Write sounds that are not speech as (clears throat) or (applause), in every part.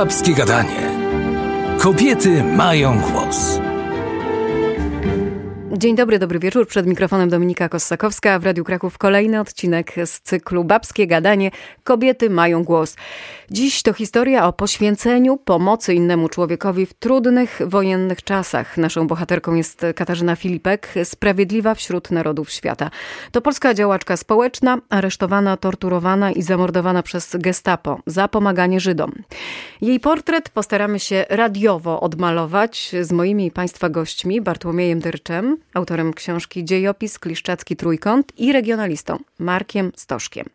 Babskie Gadanie. Kobiety mają głos. Dzień dobry, dobry wieczór. Przed mikrofonem Dominika Kossakowska. W Radiu Kraków kolejny odcinek z cyklu Babskie Gadanie. Kobiety mają głos. Dziś to historia o poświęceniu, pomocy innemu człowiekowi w trudnych wojennych czasach. Naszą bohaterką jest Katarzyna Filipek, sprawiedliwa wśród narodów świata. To polska działaczka społeczna, aresztowana, torturowana i zamordowana przez gestapo za pomaganie Żydom. Jej portret postaramy się radiowo odmalować z moimi Państwa gośćmi, Bartłomiejem Dyrczem, autorem książki Dziejopis Kliszczacki Trójkąt i regionalistą Markiem Stoszkiem.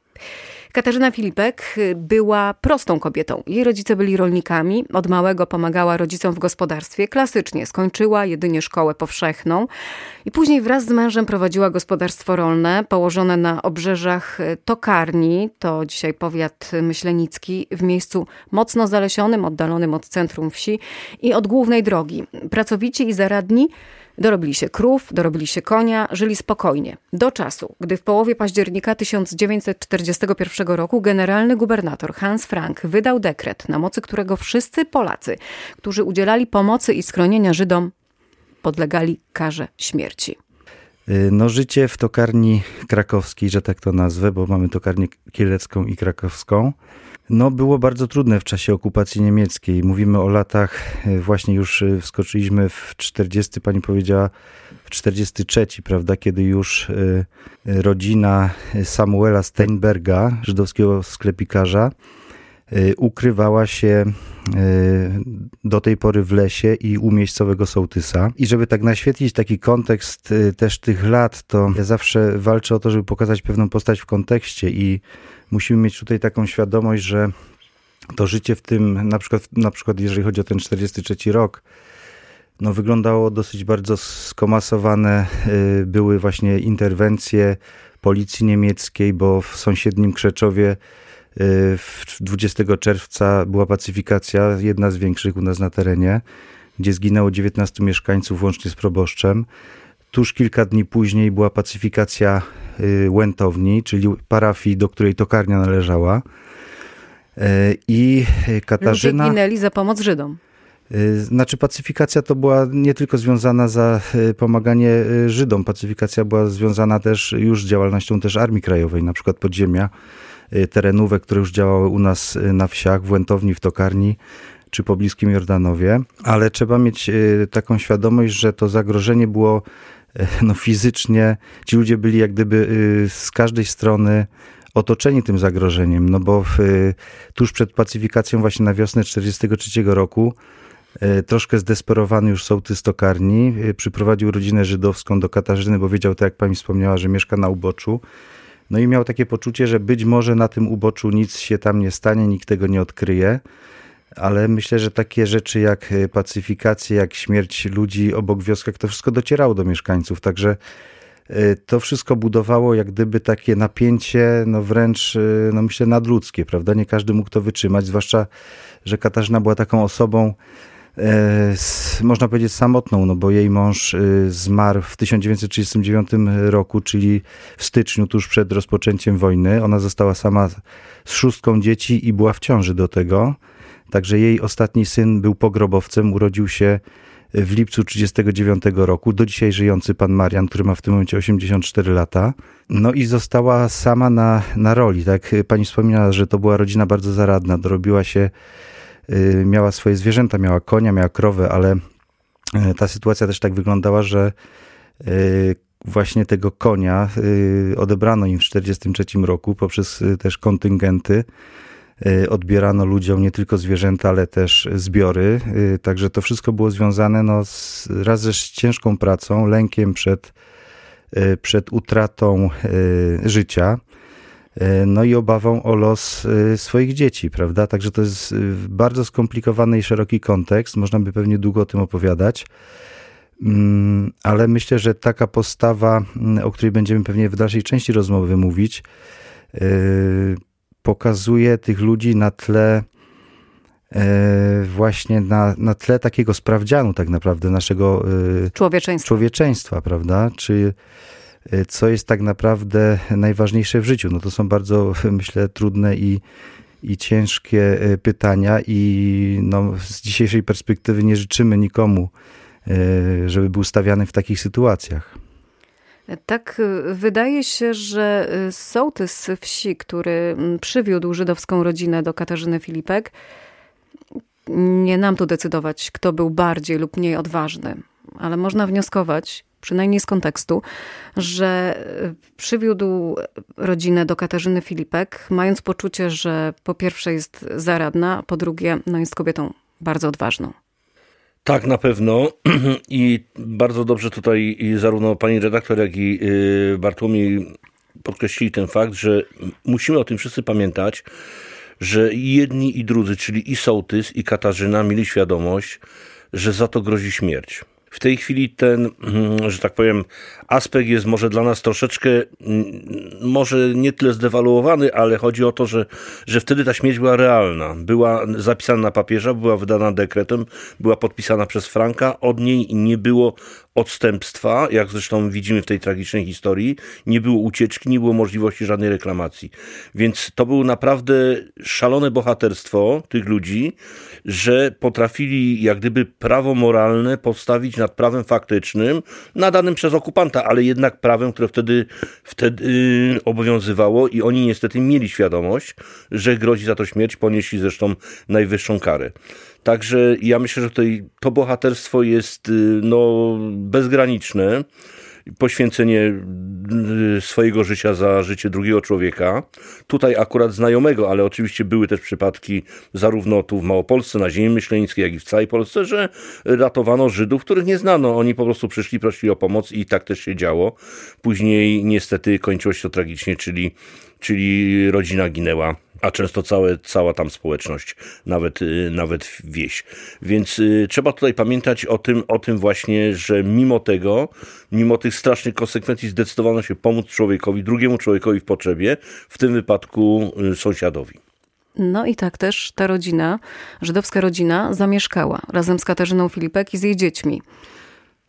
Katarzyna Filipek była prostą kobietą. Jej rodzice byli rolnikami, od małego pomagała rodzicom w gospodarstwie. Klasycznie skończyła jedynie szkołę powszechną i później wraz z mężem prowadziła gospodarstwo rolne położone na obrzeżach Tokarni, to dzisiaj powiat myślenicki, w miejscu mocno zalesionym, oddalonym od centrum wsi i od głównej drogi. Pracowici i zaradni Dorobili się krów, dorobili się konia, żyli spokojnie. Do czasu, gdy w połowie października 1941 roku generalny gubernator Hans Frank wydał dekret, na mocy którego wszyscy Polacy, którzy udzielali pomocy i schronienia Żydom, podlegali karze śmierci. Y, no, życie w tokarni krakowskiej, że tak to nazwę, bo mamy tokarnię kielecką i krakowską, no, było bardzo trudne w czasie okupacji niemieckiej. Mówimy o latach, e, właśnie już e, wskoczyliśmy w 40, pani powiedziała, w 43, prawda, kiedy już rodzina Samuela Steinberga, żydowskiego sklepikarza, ukrywała się do tej pory w lesie i u miejscowego sołtysa. I żeby tak naświetlić taki kontekst też tych lat, to ja zawsze walczę o to, żeby pokazać pewną postać w kontekście i musimy mieć tutaj taką świadomość, że to życie w tym, na przykład, na przykład jeżeli chodzi o ten 43 rok, no wyglądało dosyć bardzo skomasowane. Y, były właśnie interwencje policji niemieckiej, bo w sąsiednim Krzeczowie 20 y, czerwca była pacyfikacja, jedna z większych u nas na terenie, gdzie zginęło 19 mieszkańców łącznie z proboszczem. Tuż kilka dni później była pacyfikacja y, Łętowni, czyli parafii, do której tokarnia należała. Y, I Katarzyna... Ludzie ginęli za pomoc Żydom. Znaczy pacyfikacja to była nie tylko związana za pomaganie Żydom, pacyfikacja była związana też już z działalnością też Armii Krajowej, na przykład podziemia, terenówek, które już działały u nas na wsiach, w Łętowni, w Tokarni czy po bliskim Jordanowie, ale trzeba mieć taką świadomość, że to zagrożenie było no fizycznie ci ludzie byli jak gdyby y, z każdej strony otoczeni tym zagrożeniem, no bo w, y, tuż przed pacyfikacją właśnie na wiosnę 1943 roku y, troszkę zdesperowany już sołtys tokarni przyprowadził rodzinę żydowską do Katarzyny, bo wiedział, tak jak pani wspomniała, że mieszka na uboczu. No i miał takie poczucie, że być może na tym uboczu nic się tam nie stanie, nikt tego nie odkryje ale myślę, że takie rzeczy jak e, pacyfikacja, jak śmierć ludzi obok wioskach, to wszystko docierało do mieszkańców, także e, to wszystko budowało jak gdyby takie napięcie, no wręcz, e, no myślę, nadludzkie, prawda? Nie każdy mógł to wytrzymać, zwłaszcza, że Katarzyna była taką osobą, można powiedzieć samotną, no bo jej mąż zmarł w 1939 roku, czyli w styczniu, tuż przed rozpoczęciem wojny. Ona została sama z szóstką dzieci i była w ciąży do tego. Także jej ostatni syn był pogrobowcem, urodził się w lipcu 1939 roku, do dzisiaj żyjący pan Marian, który ma w tym momencie 84 lata. No i została sama na, na roli. Tak pani wspominała, że to była rodzina bardzo zaradna, dorobiła się, miała swoje zwierzęta, miała konia, miała krowę, ale y, ta sytuacja też tak wyglądała, że y, właśnie tego konia odebrano im w 1943 roku poprzez też kontyngenty Y, odbierano ludziom nie tylko zwierzęta, ale też zbiory. Y, także to wszystko było związane no, z, raz ze ciężką pracą, lękiem przed, y, przed utratą życia. No i obawą o los swoich dzieci, prawda? Także to jest bardzo skomplikowany i szeroki kontekst. Można by pewnie długo o tym opowiadać. Mm, ale myślę, że taka postawa, mm, o której będziemy pewnie w dalszej części rozmowy mówić, pokazuje tych ludzi na tle e, właśnie na, na tle takiego sprawdzianu tak naprawdę naszego e, człowieczeństwa. człowieczeństwa, prawda? Czy e, co jest tak naprawdę najważniejsze w życiu? No to są bardzo, (laughs) myślę, trudne i, i ciężkie pytania i no, z dzisiejszej perspektywy nie życzymy nikomu, żeby był stawiany w takich sytuacjach. Tak, wydaje się, że sołtys wsi, który przywiódł żydowską rodzinę do Katarzyny Filipek, nie nam tu decydować, kto był bardziej lub mniej odważny, ale można wnioskować, przynajmniej z kontekstu, że przywiódł rodzinę do Katarzyny Filipek, mając poczucie, że po pierwsze jest zaradna, a po drugie no jest kobietą bardzo odważną. Tak, na pewno. (clears throat) I bardzo dobrze tutaj zarówno pani redaktor, jak i y, Bartłomiej podkreślili ten fakt, że musimy o tym wszyscy pamiętać, że jedni i drudzy, czyli i sołtys, i Katarzyna mieli świadomość, że za to grozi śmierć. W tej chwili ten, mm, że tak powiem, aspekt jest może dla nas troszeczkę, mm, może nie tyle zdewaluowany, ale chodzi o to, że, że wtedy ta śmierć była realna. Była zapisana na papierze, była wydana dekretem, była podpisana przez Franka, od niej nie było odstępstwa, jak zresztą widzimy w tej tragicznej historii, nie było ucieczki, nie było możliwości żadnej reklamacji. Więc to było naprawdę szalone bohaterstwo tych ludzi, że potrafili jak gdyby prawo moralne postawić nad prawem faktycznym, nadanym przez okupanta, ale jednak prawem, które wtedy, wtedy obowiązywało i oni niestety mieli świadomość, że grozi za to śmierć, ponieśli zresztą najwyższą karę. Także ja myślę, że tutaj to bohaterstwo jest y, no, bezgraniczne. Poświęcenie y, swojego życia za życie drugiego człowieka. Tutaj akurat znajomego, ale oczywiście były też przypadki zarówno tu w Małopolsce, na ziemi myślenickiej, jak i w całej Polsce, że ratowano Żydów, których nie znano. Oni po prostu przyszli, prosili o pomoc i tak też się działo. Później niestety kończyło się to tragicznie, czyli, czyli rodzina ginęła a często całe, cała tam społeczność, nawet, y, nawet wieś. Więc y, trzeba tutaj pamiętać o tym, o tym właśnie, że mimo tego, mimo tych strasznych konsekwencji zdecydowano się pomóc człowiekowi, drugiemu człowiekowi w potrzebie, w tym wypadku y, sąsiadowi. No i tak też ta rodzina, żydowska rodzina, zamieszkała razem z Katarzyną Filipek i z jej dziećmi.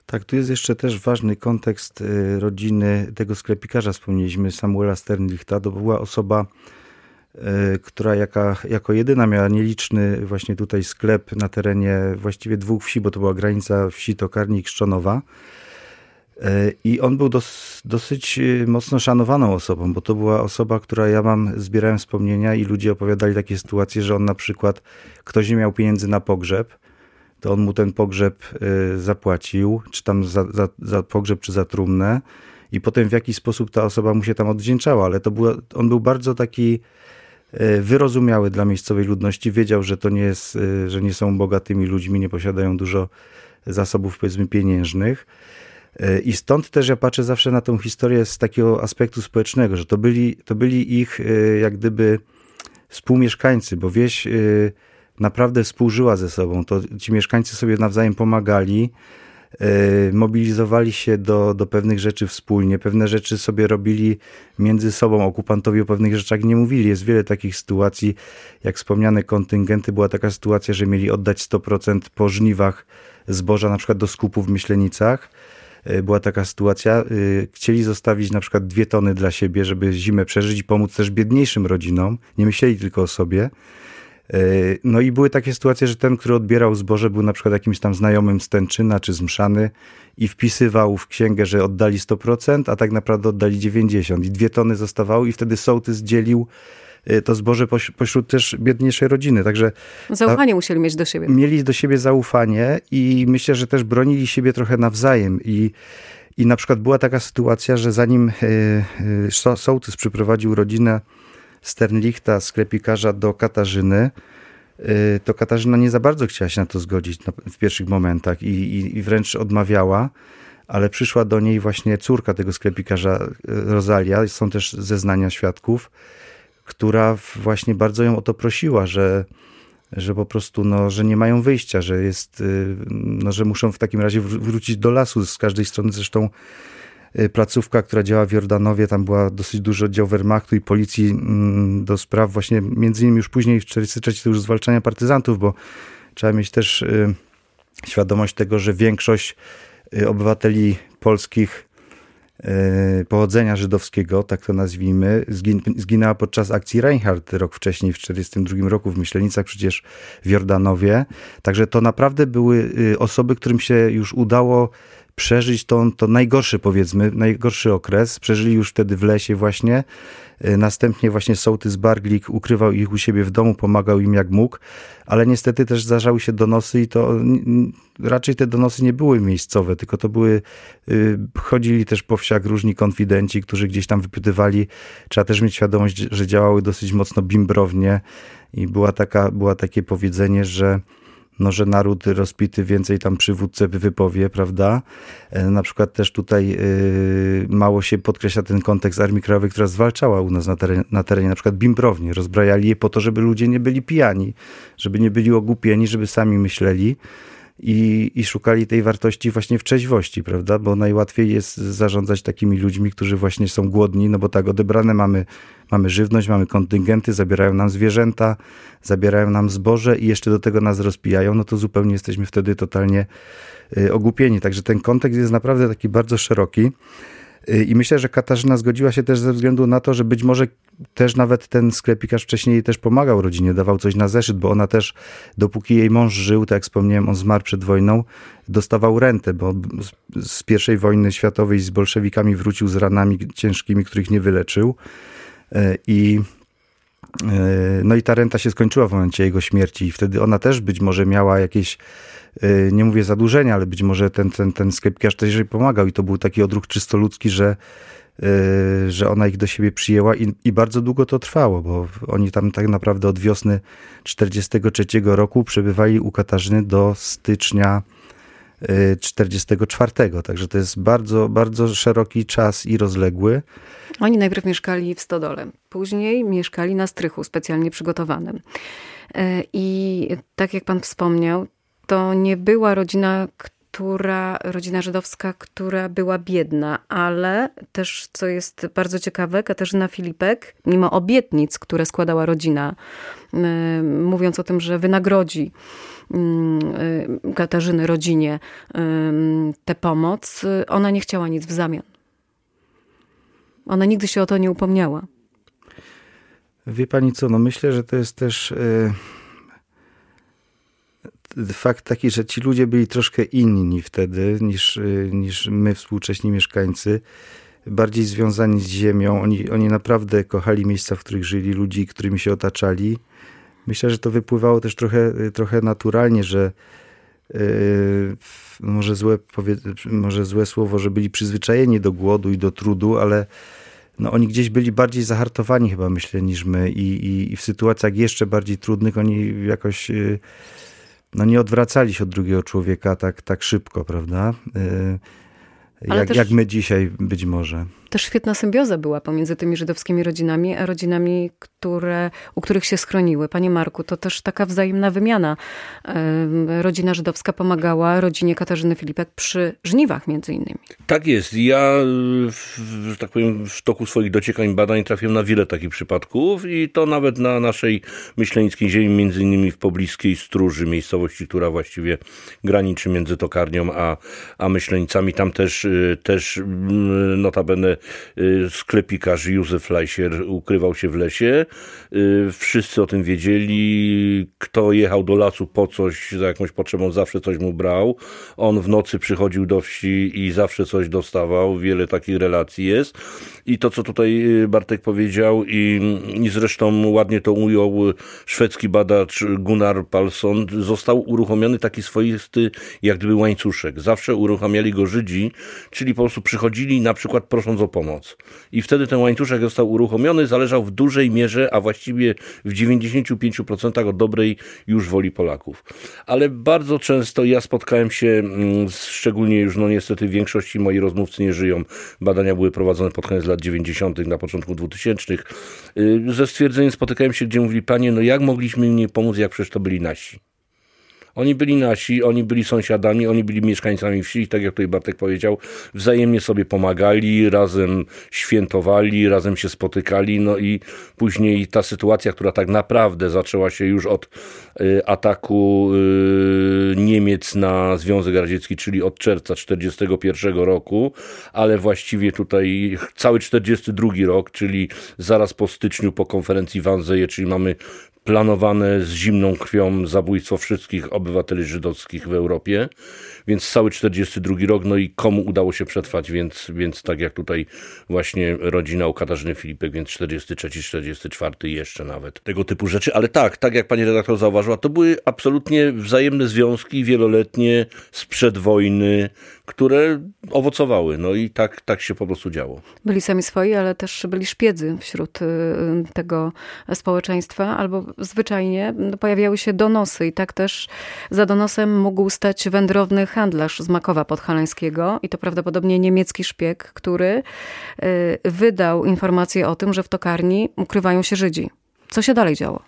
Tak, tu jest jeszcze też ważny kontekst rodziny tego sklepikarza, wspomnieliśmy, Samuela Sternlichta. To była osoba która jaka, jako jedyna miała nieliczny właśnie tutaj sklep na terenie właściwie dwóch wsi, bo to była granica wsi Tokarni i Krzczonowa. E, I on był dos, dosyć e, mocno szanowaną osobą, bo to była osoba, która ja mam, zbierałem wspomnienia i ludzie opowiadali takie sytuacje, że on na przykład, ktoś nie miał pieniędzy na pogrzeb, to on mu ten pogrzeb zapłacił, czy tam za, za, za pogrzeb, czy za trumnę i potem w jakiś sposób ta osoba mu się tam odwdzięczała, ale to było, on był bardzo taki wyrozumiały dla miejscowej ludności, wiedział, że to nie jest, e, że nie są bogatymi ludźmi, nie posiadają dużo zasobów powiedzmy pieniężnych. E, I stąd też ja patrzę zawsze na tą historię z takiego aspektu społecznego, że to byli, to byli ich jak gdyby współmieszkańcy, bo wieś naprawdę współżyła ze sobą. To ci mieszkańcy sobie nawzajem pomagali, E, mobilizowali się do, do pewnych rzeczy wspólnie, pewne rzeczy sobie robili między sobą, okupantowi o pewnych rzeczach nie mówili. Jest wiele takich sytuacji, jak wspomniane kontyngenty, była taka sytuacja, że mieli oddać 100% po żniwach zboża, na przykład do skupu w Myślenicach. E, była taka sytuacja, e, chcieli zostawić na przykład dwie tony dla siebie, żeby zimę przeżyć i pomóc też biedniejszym rodzinom. Nie myśleli tylko o sobie. E, no i były takie sytuacje, że ten, który odbierał zboże, był na przykład jakimś tam znajomym z Tęczyna czy z Mszany i wpisywał w księgę, że oddali 100%, a tak naprawdę oddali 90% i dwie tony zostawały i wtedy sołtys dzielił e, to zboże pośród też biedniejszej rodziny. Także zaufanie musieli mieć do siebie. Mieli do siebie zaufanie i myślę, że też bronili siebie trochę nawzajem i i na przykład była taka sytuacja, że zanim e, sołtys przyprowadził rodzinę Sternlichta, sklepikarza do Katarzyny, y, to Katarzyna nie za bardzo chciała się na to zgodzić w pierwszych momentach i, i, i wręcz odmawiała, ale przyszła do niej właśnie córka tego sklepikarza, y, Rosalia, są też zeznania świadków, która właśnie bardzo ją o to prosiła, że, że po prostu, no, że nie mają wyjścia, że jest, y, no, że muszą w takim razie wrócić do lasu. Z każdej strony zresztą placówka, która działa w Jordanowie, tam była dosyć duży oddział Wehrmachtu i policji mm, do spraw właśnie, między innymi już później w 1943 to już zwalczania partyzantów, bo trzeba mieć też y, świadomość tego, że większość y, obywateli polskich pochodzenia żydowskiego, tak to nazwijmy, zgin, zginęła podczas akcji Reinhardt rok wcześniej, w 1942 roku w Myślenicach, przecież w Jordanowie. Także to naprawdę były y, osoby, którym się już udało przeżyć to, to najgorszy, powiedzmy, najgorszy okres. Przeżyli już wtedy w lesie właśnie. E, następnie właśnie sołtys Barglik ukrywał ich u siebie w domu, pomagał im jak mógł, ale niestety też zdarzały się donosy i to raczej te donosy nie były miejscowe, tylko to były, y, chodzili też po wsiach różni konfidenci, którzy gdzieś tam wypytywali. Trzeba też mieć świadomość, że działały dosyć mocno bimbrownie i była taka, była takie powiedzenie, że no, że naród rozpity więcej tam przywódcę wypowie, prawda? E, na przykład też tutaj yy, mało się podkreśla ten kontekst Armii Krajowej, która zwalczała u nas na terenie, na terenie na przykład bimbrownie. Rozbrajali je po to, żeby ludzie nie byli pijani, żeby nie byli ogłupieni, żeby sami myśleli i, i szukali tej wartości właśnie w trzeźwości, prawda? Bo najłatwiej jest zarządzać takimi ludźmi, którzy właśnie są głodni, no bo tak, odebrane mamy, mamy żywność, mamy kontyngenty, zabierają nam zwierzęta, zabierają nam zboże i jeszcze do tego nas rozpijają, no to zupełnie jesteśmy wtedy totalnie y, ogłupieni. Także ten kontekst jest naprawdę taki bardzo szeroki. Y, I myślę, że Katarzyna zgodziła się też ze względu na to, że być może też nawet ten sklepikarz wcześniej też pomagał rodzinie, dawał coś na zeszyt, bo ona też, dopóki jej mąż żył, tak jak wspomniałem, on zmarł przed wojną, dostawał rentę, bo z pierwszej wojny światowej z bolszewikami wrócił z ranami ciężkimi, których nie wyleczył. Y, I no i ta renta się skończyła w momencie jego śmierci i wtedy ona też być może miała jakieś Y, nie mówię zadłużenia, ale być może ten, ten, ten sklepikarz też jej pomagał i to był taki odruch czysto ludzki, że, y, że ona ich do siebie przyjęła i, i bardzo długo to trwało, bo oni tam tak naprawdę od wiosny 43 roku przebywali u Katarzyny do stycznia 44. Y, Także to jest bardzo, bardzo szeroki czas i rozległy. Oni najpierw mieszkali w Stodole, później mieszkali na strychu specjalnie przygotowanym. I tak jak pan wspomniał, to nie była rodzina, która, rodzina żydowska, która była biedna, ale też, co jest bardzo ciekawe, Katarzyna Filipek, mimo obietnic, które składała rodzina, y, mówiąc o tym, że wynagrodzi Katarzyny rodzinie y, tę pomoc, ona nie chciała nic w zamian. Ona nigdy się o to nie upomniała. Wie pani co, no myślę, że to jest też fakt taki, że ci ludzie byli troszkę inni wtedy niż, y, niż my, współcześni mieszkańcy. Bardziej związani z ziemią. Oni, oni naprawdę kochali miejsca, w których żyli, ludzi, którymi się otaczali. Myślę, że to wypływało też trochę, trochę naturalnie, że yy, może, złe, może złe słowo, że byli przyzwyczajeni do głodu i do trudu, ale no, oni gdzieś byli bardziej zahartowani chyba, myślę, niż my i, i, i w sytuacjach jeszcze bardziej trudnych oni jakoś... Yy, no nie odwracali się od drugiego człowieka tak, tak szybko, prawda? Y, jak, też... jak my dzisiaj być może też świetna symbioza była pomiędzy tymi żydowskimi rodzinami, a rodzinami, które, u których się schroniły. Panie Marku, to też taka wzajemna wymiana. Rodzina żydowska pomagała rodzinie Katarzyny Filipek przy żniwach między innymi. Tak jest. Ja, że tak powiem, w toku swoich dociekań badań trafiłem na wiele takich przypadków i to nawet na naszej myślenickiej ziemi, między innymi w pobliskiej Stróży, miejscowości, która właściwie graniczy między Tokarnią a, a Myślenicami. Tam też, y, też mm, notabene Y, sklepikarz Józef Leisier ukrywał się w lesie. Y, wszyscy o tym wiedzieli. Kto jechał do lasu po coś, za jakąś potrzebą, zawsze coś mu brał. On w nocy przychodził do wsi i zawsze coś dostawał. Wiele takich relacji jest. I to, co tutaj y, Bartek powiedział i, i zresztą ładnie to ujął szwedzki badacz Gunnar Palsson, został uruchomiony taki swoisty, jak gdyby łańcuszek. Zawsze uruchamiali go Żydzi, czyli po prostu przychodzili na przykład prosząc o pomoc. I wtedy ten łańcuszek został uruchomiony, zależał w dużej mierze, a właściwie w 95% od dobrej już woli Polaków. Ale bardzo często ja spotkałem się, mm, szczególnie już no niestety w większości moi rozmówcy nie żyją, badania były prowadzone pod koniec lat 90., na początku 2000, y, ze stwierdzeniem spotykałem się, gdzie mówili, panie, no jak mogliśmy im nie pomóc, jak przecież to byli nasi. Oni byli nasi, oni byli sąsiadami, oni byli mieszkańcami wsi, tak jak tutaj Bartek powiedział, wzajemnie sobie pomagali, razem świętowali, razem się spotykali, no i później ta sytuacja, która tak naprawdę zaczęła się już od y, ataku y, Niemiec na Związek Radziecki, czyli od czerwca 1941 roku, ale właściwie tutaj cały 42 rok, czyli zaraz po styczniu, po konferencji w Anzeje, czyli mamy planowane z zimną krwią zabójstwo wszystkich obywateli żydowskich w Europie, więc cały 42 rok, no i komu udało się przetrwać, więc, więc tak jak tutaj właśnie rodzina u Katarzyny Filipek, więc 43, 44 jeszcze nawet, tego typu rzeczy, ale tak, tak jak pani redaktor zauważyła, to były absolutnie wzajemne związki wieloletnie sprzed wojny, które owocowały. No i tak, tak się po prostu działo. Byli sami swoi, ale też byli szpiedzy wśród y, tego społeczeństwa, albo zwyczajnie pojawiały się donosy i tak też za donosem mógł stać wędrowny handlarz z Makowa Podhalańskiego i to prawdopodobnie niemiecki szpieg, który y, wydał informację o tym, że w tokarni ukrywają się Żydzi. Co się dalej działo?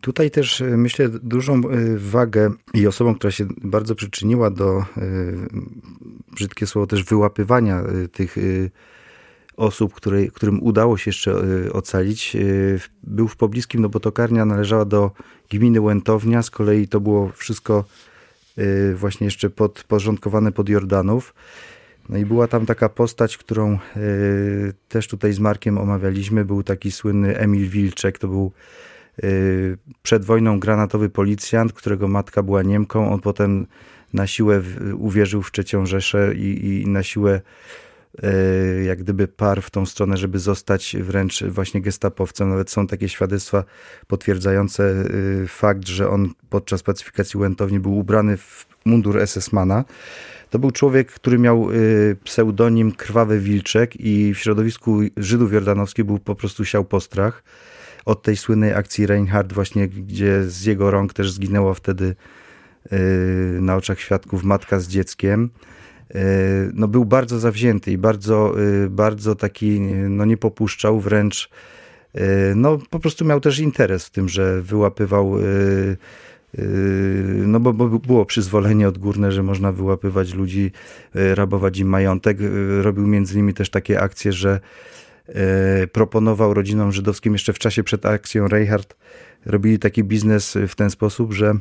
Tutaj też e, myślę dużą e, wagę i osobą, która się bardzo przyczyniła do, brzydkie słowo, też wyłapywania tych osób, którym udało się jeszcze ocalić, był w pobliskim, no bo tokarnia należała do gminy Łętownia, z kolei to było wszystko właśnie jeszcze podporządkowane pod Jordanów. No i była tam taka postać, którą też tutaj z Markiem omawialiśmy, był taki słynny Emil Wilczek, to był Y, przed wojną granatowy policjant, którego matka była Niemką. On potem na siłę uwierzył w trzecią Rzeszę i, i na siłę y, jak gdyby par w tą stronę, żeby zostać wręcz właśnie gestapowcem. Nawet są takie świadectwa potwierdzające y, fakt, że on podczas pacyfikacji Łętowni był ubrany w mundur SS-mana. To był człowiek, który miał pseudonim Krwawy Wilczek i w środowisku Żydów jordanowskich był po prostu siał postrach od tej słynnej akcji Reinhardt właśnie, gdzie z jego rąk też zginęła wtedy na oczach świadków matka z dzieckiem. Y, no był bardzo zawzięty i bardzo, y, bardzo taki, no nie popuszczał, wręcz no po prostu miał też interes w tym, że wyłapywał no bo, bo, było przyzwolenie odgórne, że można wyłapywać ludzi, rabować im majątek. Robił między innymi też takie akcje, że E, proponował rodzinom żydowskim jeszcze w czasie przed akcją Reinhardt. Robili taki biznes w ten sposób, że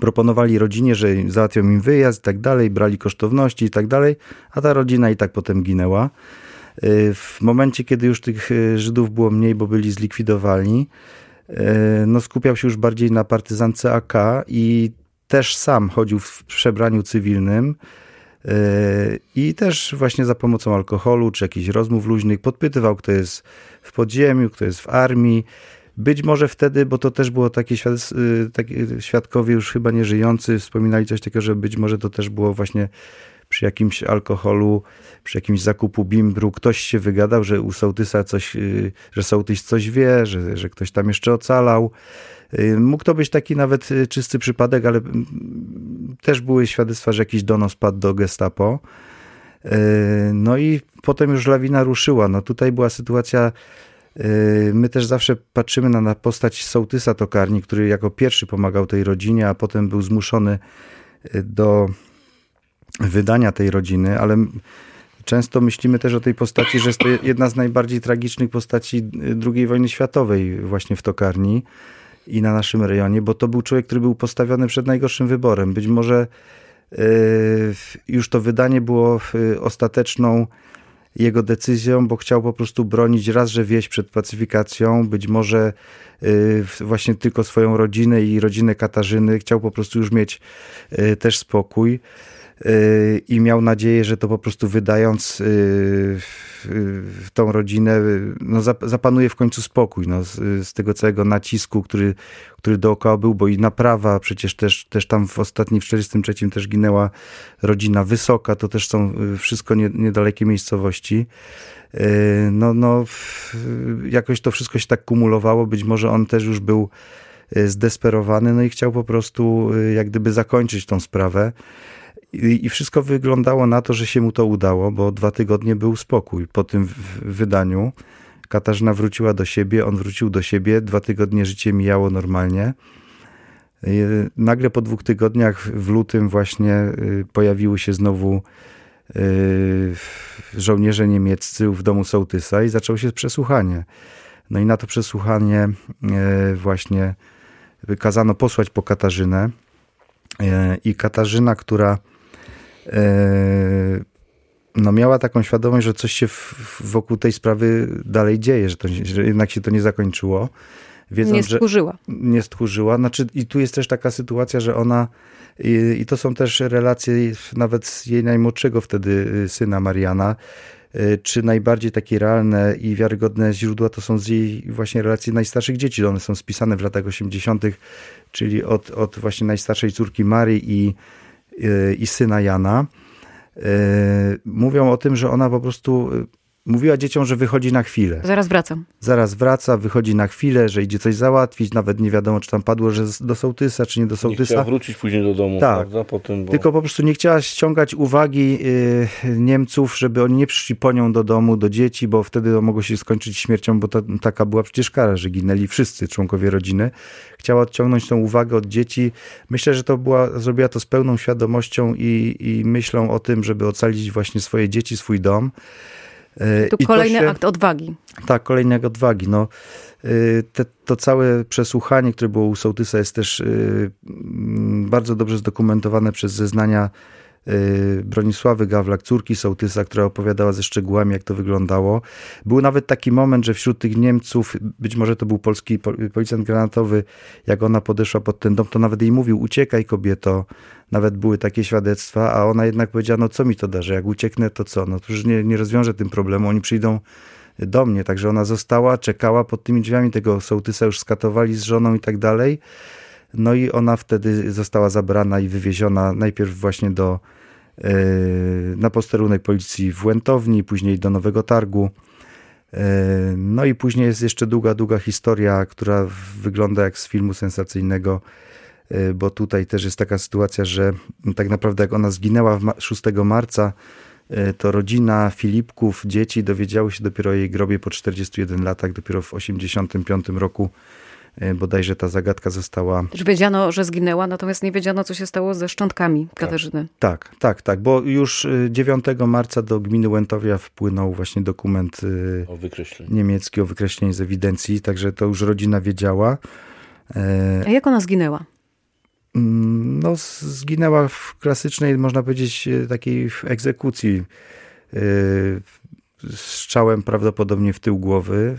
proponowali rodzinie, że załatwią im wyjazd i tak dalej, brali kosztowności i tak dalej, a ta rodzina i tak potem ginęła. E, w momencie, kiedy już tych e, Żydów było mniej, bo byli zlikwidowani, no skupiał się już bardziej na partyzance AK i też sam chodził w przebraniu cywilnym, i też właśnie za pomocą alkoholu czy jakichś rozmów luźnych podpytywał, kto jest w podziemiu, kto jest w armii. Być może wtedy, bo to też było takie, y, świadkowie już chyba nieżyjący, wspominali coś takiego, że być może to też było właśnie przy jakimś alkoholu, przy jakimś zakupu bimbru, ktoś się wygadał, że u sołtysa coś, y, że sołtys coś wie, że, że ktoś tam jeszcze ocalał. Y, mógł to być taki nawet czysty przypadek, ale mm, też były świadectwa, że jakiś donos padł do gestapo. No i potem już lawina ruszyła. No tutaj była sytuacja, my też zawsze patrzymy na, na postać sołtysa tokarni, który jako pierwszy pomagał tej rodzinie, a potem był zmuszony do wydania tej rodziny, ale często myślimy też o tej postaci, że jest to jedna z najbardziej tragicznych postaci II wojny światowej właśnie w tokarni i na naszym rejonie, bo to był człowiek, który był postawiony przed najgorszym wyborem. Być może już to wydanie było ostateczną jego decyzją, bo chciał po prostu bronić raz, że wieś przed pacyfikacją, być może yy, właśnie tylko swoją rodzinę i rodzinę Katarzyny. Chciał po prostu już mieć też spokój i miał nadzieję, że to po prostu wydając y, tą rodzinę, no zapanuje w końcu spokój no, z, z, tego całego nacisku, który, który dookoła był, bo i naprawa, przecież też, też tam w ostatnim, w 43 też ginęła rodzina Wysoka, to też są y, wszystko nie, niedalekie miejscowości. Y, no, no, jakoś to wszystko się tak kumulowało, być może on też już był zdesperowany, no i chciał po prostu jak gdyby zakończyć tą sprawę. I, wszystko wyglądało na to, że się mu to udało, bo dwa tygodnie był spokój po tym wydaniu. Katarzyna wróciła do siebie, on wrócił do siebie, dwa tygodnie życie mijało normalnie. Nagle po dwóch tygodniach w lutym właśnie pojawiły się znowu żołnierze niemieccy w domu sołtysa i zaczęło się przesłuchanie. No i na to przesłuchanie właśnie kazano posłać po Katarzynę i Katarzyna, która no miała taką świadomość, że coś się wokół tej sprawy dalej dzieje, że, to, że jednak się to nie zakończyło. Wiedząc, nie stchórzyła. Nie stchórzyła. Znaczy, I tu jest też taka sytuacja, że ona, i, i to są też relacje nawet z jej najmłodszego wtedy y, syna Mariana, y, czy najbardziej takie realne i wiarygodne źródła to są z jej właśnie relacji najstarszych dzieci. One są spisane w latach 80., czyli od, od właśnie najstarszej córki Marii i, i syna Jana. E, mówią o tym, że ona po prostu mówiła dzieciom, że wychodzi na chwilę. Zaraz wracam. Zaraz wraca, wychodzi na chwilę, że idzie coś załatwić, nawet nie wiadomo, czy tam padło, że do sołtysa, czy nie do sołtysa. Nie chciała wrócić później do domu, tak. prawda? Potem, bo... Tylko po prostu nie chciała ściągać uwagi y, Niemców, żeby oni nie przyszli po nią do domu, do dzieci, bo wtedy to mogło się skończyć śmiercią, bo to, taka była przecież kara, że ginęli wszyscy członkowie rodziny. Chciała odciągnąć tą uwagę od dzieci. Myślę, że to była, zrobiła to z pełną świadomością i, i myślą o tym, żeby ocalić właśnie swoje dzieci, swój dom. E, tu I kolejny się, akt odwagi. Tak, kolejny akt odwagi. No, e, te, to całe przesłuchanie, które było u Sołtysa jest też e, bardzo dobrze zdokumentowane przez zeznania Bronisławy Gawlak, córki sołtysa, która opowiadała ze szczegółami, jak to wyglądało. Był nawet taki moment, że wśród tych Niemców, być może to był polski policjant granatowy, jak ona podeszła pod ten dom, to nawet jej mówił, uciekaj kobieto. Nawet były takie świadectwa, a ona jednak powiedziała, no co mi to da, że jak ucieknę, to co? No to już nie, nie rozwiążę tym problemu, oni przyjdą do mnie. Także ona została, czekała pod tymi drzwiami tego sołtysa, już skatowali z żoną i tak dalej. No i ona wtedy została zabrana i wywieziona najpierw właśnie do, e, na posterunek policji w Łętowni, później do Nowego Targu. E, no i później jest jeszcze długa, długa historia, która wygląda jak z filmu sensacyjnego, e, bo tutaj też jest taka sytuacja, że tak naprawdę jak ona zginęła 6 marca, to rodzina Filipków, dzieci dowiedziały się dopiero o jej grobie po 41 latach, dopiero w 85 roku bodajże ta zagadka została... Już wiedziano, że zginęła, natomiast nie wiedziano, co się stało ze szczątkami tak. Katarzyny. Tak, tak, tak, tak, bo już 9 e, marca do gminy Łętowia wpłynął właśnie dokument e, o niemiecki o wykreśleniu z ewidencji, także to już rodzina wiedziała. A jak ona zginęła? Mm, no, zginęła w klasycznej, można powiedzieć, takiej egzekucji. Strzałem prawdopodobnie w tył głowy.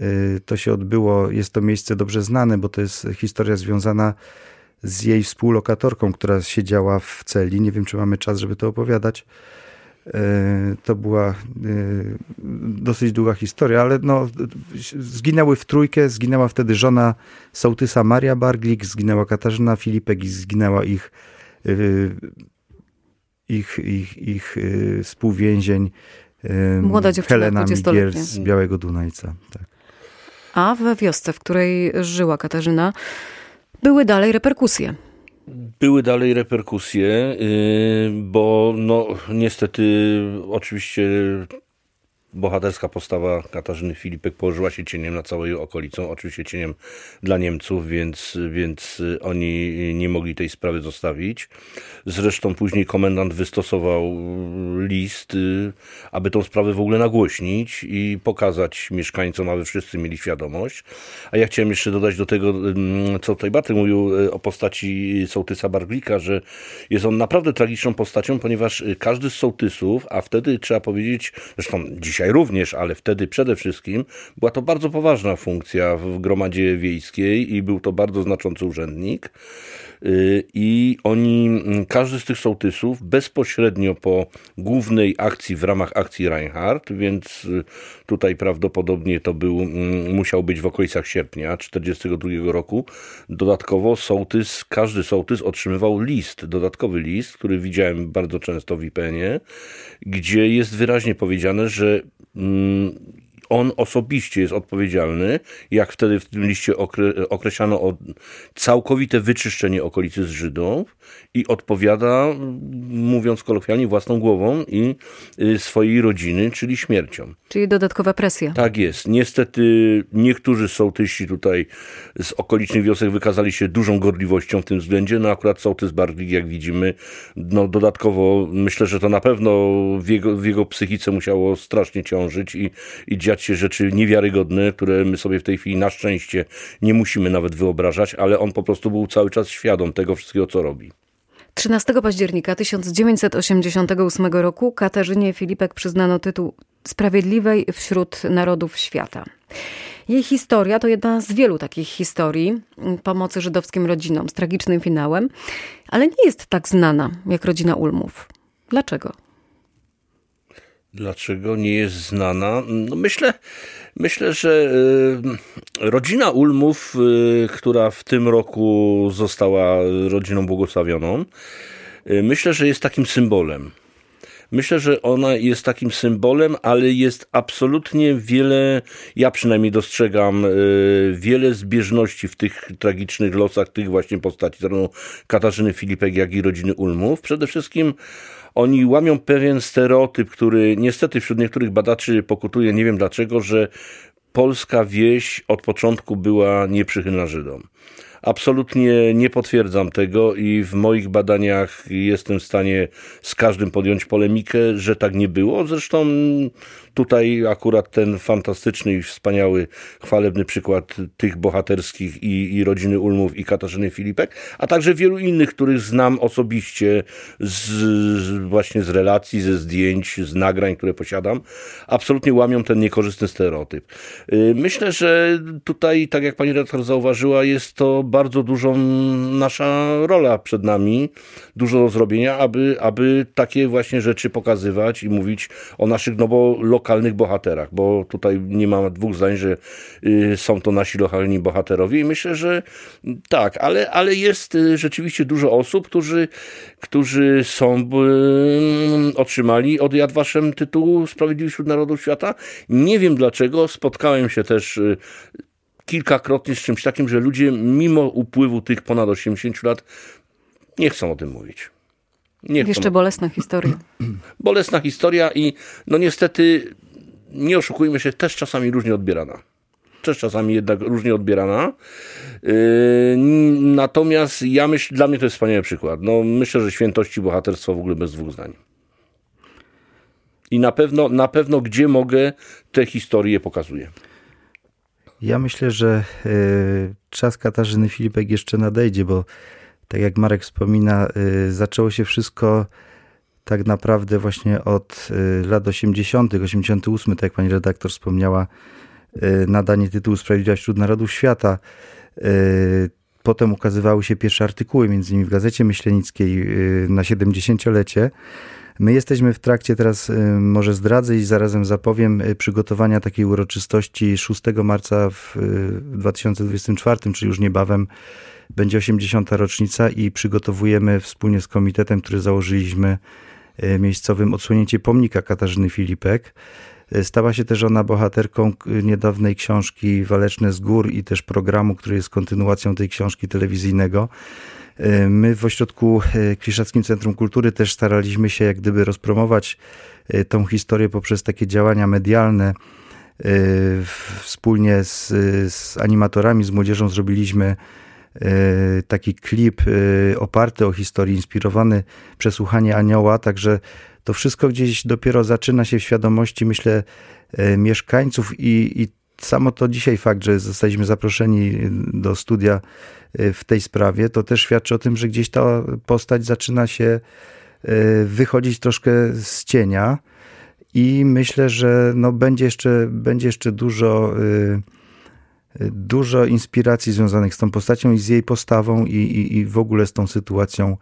Y, to się odbyło, jest to miejsce dobrze znane, bo to jest historia związana z jej współlokatorką, która siedziała w celi. Nie wiem, czy mamy czas, żeby to opowiadać. Y, to była y, dosyć długa historia, ale no, zginęły w trójkę. Zginęła wtedy żona sołtysa Maria Barglik, zginęła Katarzyna Filipek i zginęła ich, ich, ich, ich współwięzień Młoda dziewczyna, Helena Migier z Białego Dunajca. Tak. A we wiosce, w której żyła Katarzyna, były dalej reperkusje. Były dalej reperkusje, y, bo no niestety oczywiście bohaterska postawa Katarzyny Filipek położyła się cieniem na całej okolicą, oczywiście cieniem dla Niemców, więc, więc oni nie mogli tej sprawy zostawić. Zresztą później komendant wystosował list, y, aby tą sprawę w ogóle nagłośnić i pokazać mieszkańcom, aby wszyscy mieli świadomość. A ja chciałem jeszcze dodać do tego, co tutaj Bartek mówił y, o postaci sołtysa Barglika, że jest on naprawdę tragiczną postacią, ponieważ każdy z sołtysów, a wtedy trzeba powiedzieć, zresztą dzisiaj dzisiaj również, ale wtedy przede wszystkim była to bardzo poważna funkcja w gromadzie wiejskiej i był to bardzo znaczący urzędnik. Y, I oni, mm, każdy z tych sołtysów bezpośrednio po głównej akcji w ramach akcji Reinhardt, więc y, tutaj prawdopodobnie to był, mm, musiał być w okolicach sierpnia 1942 roku. Dodatkowo sołtys, każdy sołtys otrzymywał list, dodatkowy list, który widziałem bardzo często w IPN-ie, gdzie jest wyraźnie powiedziane, że 嗯 on osobiście jest odpowiedzialny, jak wtedy w tym liście okre, określano o całkowite wyczyszczenie okolicy z Żydów i odpowiada, mówiąc kolokwialnie, własną głową i y, swojej rodziny, czyli śmiercią. Czyli dodatkowa presja. Tak jest. Niestety niektórzy sołtysi tutaj z okolicznych wiosek wykazali się dużą gorliwością w tym względzie. No akurat sołtys Barwik, jak widzimy, no dodatkowo myślę, że to na pewno w jego, w jego psychice musiało strasznie ciążyć i, i dziać się rzeczy niewiarygodne, które my sobie w tej chwili na szczęście nie musimy nawet wyobrażać, ale on po prostu był cały czas świadom tego wszystkiego, co robi. 13 października 1988 roku Katarzynie Filipek przyznano tytuł Sprawiedliwej wśród Narodów Świata. Jej historia to jedna z wielu takich historii pomocy żydowskim rodzinom z tragicznym finałem, ale nie jest tak znana jak rodzina Ulmów. Dlaczego? Dlaczego nie jest znana? No myślę, myślę, że y, rodzina Ulmów, y, która w tym roku została rodziną błogosławioną, y, myślę, że jest takim symbolem. Myślę, że ona jest takim symbolem, ale jest absolutnie wiele, ja przynajmniej dostrzegam wiele zbieżności w tych tragicznych losach tych właśnie postaci, zarówno Katarzyny Filipek, jak i rodziny Ulmów. Przede wszystkim oni łamią pewien stereotyp, który niestety wśród niektórych badaczy pokutuje, nie wiem dlaczego, że polska wieś od początku była nieprzychylna Żydom. Absolutnie nie potwierdzam tego i w moich badaniach jestem w stanie z każdym podjąć polemikę, że tak nie było. Zresztą tutaj akurat ten fantastyczny i wspaniały, chwalebny przykład tych bohaterskich i, i rodziny Ulmów i Katarzyny Filipek, a także wielu innych, których znam osobiście z, właśnie z relacji, ze zdjęć, z nagrań, które posiadam, absolutnie łamią ten niekorzystny stereotyp. Y, myślę, że tutaj, tak jak pani redaktor zauważyła, jest to bardzo dużą nasza rola przed nami, dużo do zrobienia, aby, aby takie właśnie rzeczy pokazywać i mówić o naszych, no bo lokalnych bohaterach, bo tutaj nie ma dwóch zdań, że y, są to nasi lokalni bohaterowie i myślę, że tak, ale, ale jest y, rzeczywiście dużo osób, którzy, którzy są, y, otrzymali od Yad Vashem tytuł Sprawiedliwy wśród Narodów Świata. Nie wiem dlaczego, spotkałem się też kilkakrotnie z czymś takim, że ludzie mimo upływu tych ponad 80 lat nie chcą o tym mówić. Nie Jeszcze chcą. bolesna historia. (clears throat) Bolesna historia i no niestety, nie oszukujmy się, też czasami różnie odbierana. Też czasami jednak różnie odbierana. Yy, natomiast ja myślę, dla mnie to jest wspaniały przykład. No, myślę, że świętości bohaterstwa w ogóle bez dwóch zdań. I na pewno, na pewno gdzie mogę, te historie pokazuję. Ja myślę, że y, czas Katarzyny Filipek jeszcze nadejdzie, bo tak jak Marek wspomina, y, zaczęło się wszystko tak naprawdę właśnie od y, lat 80., 88, tak jak pani redaktor wspomniała, nadanie tytułu Sprawiedliwość wśród Narodów Świata. Potem ukazywały się pierwsze artykuły, między innymi w Gazecie Myślenickiej na 70-lecie. My jesteśmy w trakcie teraz, y, może zdradzę i zarazem zapowiem, y, przygotowania takiej uroczystości 6 marca w 2024, y, czyli już niebawem będzie 80. rocznica i przygotowujemy wspólnie z komitetem, który założyliśmy miejscowym odsłonięcie pomnika Katarzyny Filipek. Stała się też ona bohaterką niedawnej książki Waleczne z Gór i też programu, który jest kontynuacją tej książki telewizyjnego. E, my w Ośrodku e, Kliszackim Centrum Kultury też staraliśmy się jak gdyby rozpromować e, tą historię poprzez takie działania medialne. Wspólnie z, z animatorami, z młodzieżą zrobiliśmy taki klip oparty o historię, inspirowany przesłuchanie anioła, także to wszystko gdzieś dopiero zaczyna się w świadomości, myślę, mieszkańców i, i samo to dzisiaj fakt, że zostaliśmy zaproszeni do studia y, w tej sprawie, to też świadczy o tym, że gdzieś ta postać zaczyna się y, wychodzić troszkę z cienia. I myślę, że no będzie, jeszcze, będzie jeszcze dużo y, dużo inspiracji związanych z tą postacią i z jej postawą i, i, i w ogóle z tą sytuacją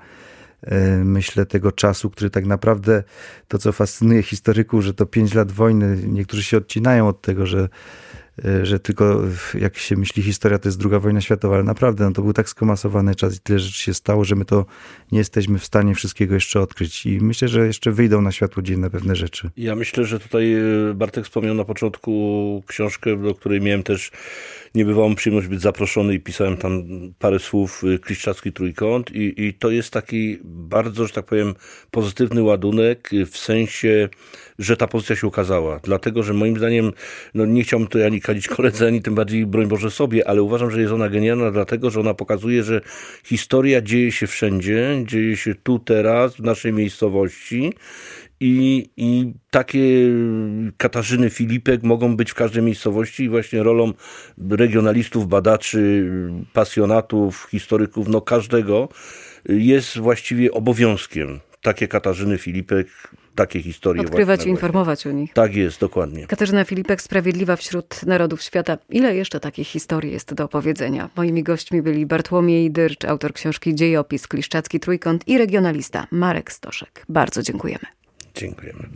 myślę, tego czasu, który tak naprawdę to, co fascynuje historyków, że to pięć lat wojny, niektórzy się odcinają od tego, że że tylko jak się myśli historia, to jest druga wojna światowa, ale naprawdę no, to był tak skomasowany czas i tyle rzeczy się stało, że my to nie jesteśmy w stanie wszystkiego jeszcze odkryć i myślę, że jeszcze wyjdą na światło dzienne pewne rzeczy. Ja myślę, że tutaj e, Bartek wspomniał na początku książkę, do której miałem też niebywałą przyjemność być zaproszony i pisałem tam parę słów y, Kliszczacki Trójkąt i, i to jest taki bardzo, że tak powiem, pozytywny ładunek y, w sensie, że ta pozycja się ukazała. Dlatego, że moim zdaniem, no nie chciałbym tutaj ani kalić koledze, ani tym bardziej, broń Boże, sobie, ale uważam, że jest ona genialna dlatego, że ona pokazuje, że historia dzieje się wszędzie, dzieje się tu, teraz, w naszej miejscowości i, I takie Katarzyny Filipek mogą być w każdej miejscowości i właśnie rolą regionalistów, badaczy, pasjonatów, historyków, no każdego jest właściwie obowiązkiem. Takie Katarzyny Filipek, takie historie. Odkrywać i informować o nich. Tak jest, dokładnie. Katarzyna Filipek, Sprawiedliwa wśród Narodów Świata. Ile jeszcze takich historii jest do opowiedzenia? Moimi gośćmi byli Bartłomiej Dyrcz, autor książki Dziejopis, Kliszczacki Trójkąt i regionalista Marek Stoszek. Bardzo dziękujemy. Dziękujemy.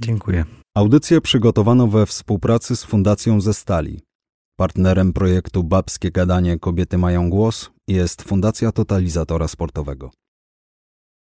Dziękuję. Audycję przygotowano we współpracy z Fundacją ze Stali. Partnerem projektu Babskie Gadanie Kobiety Mają Głos jest Fundacja Totalizatora Sportowego.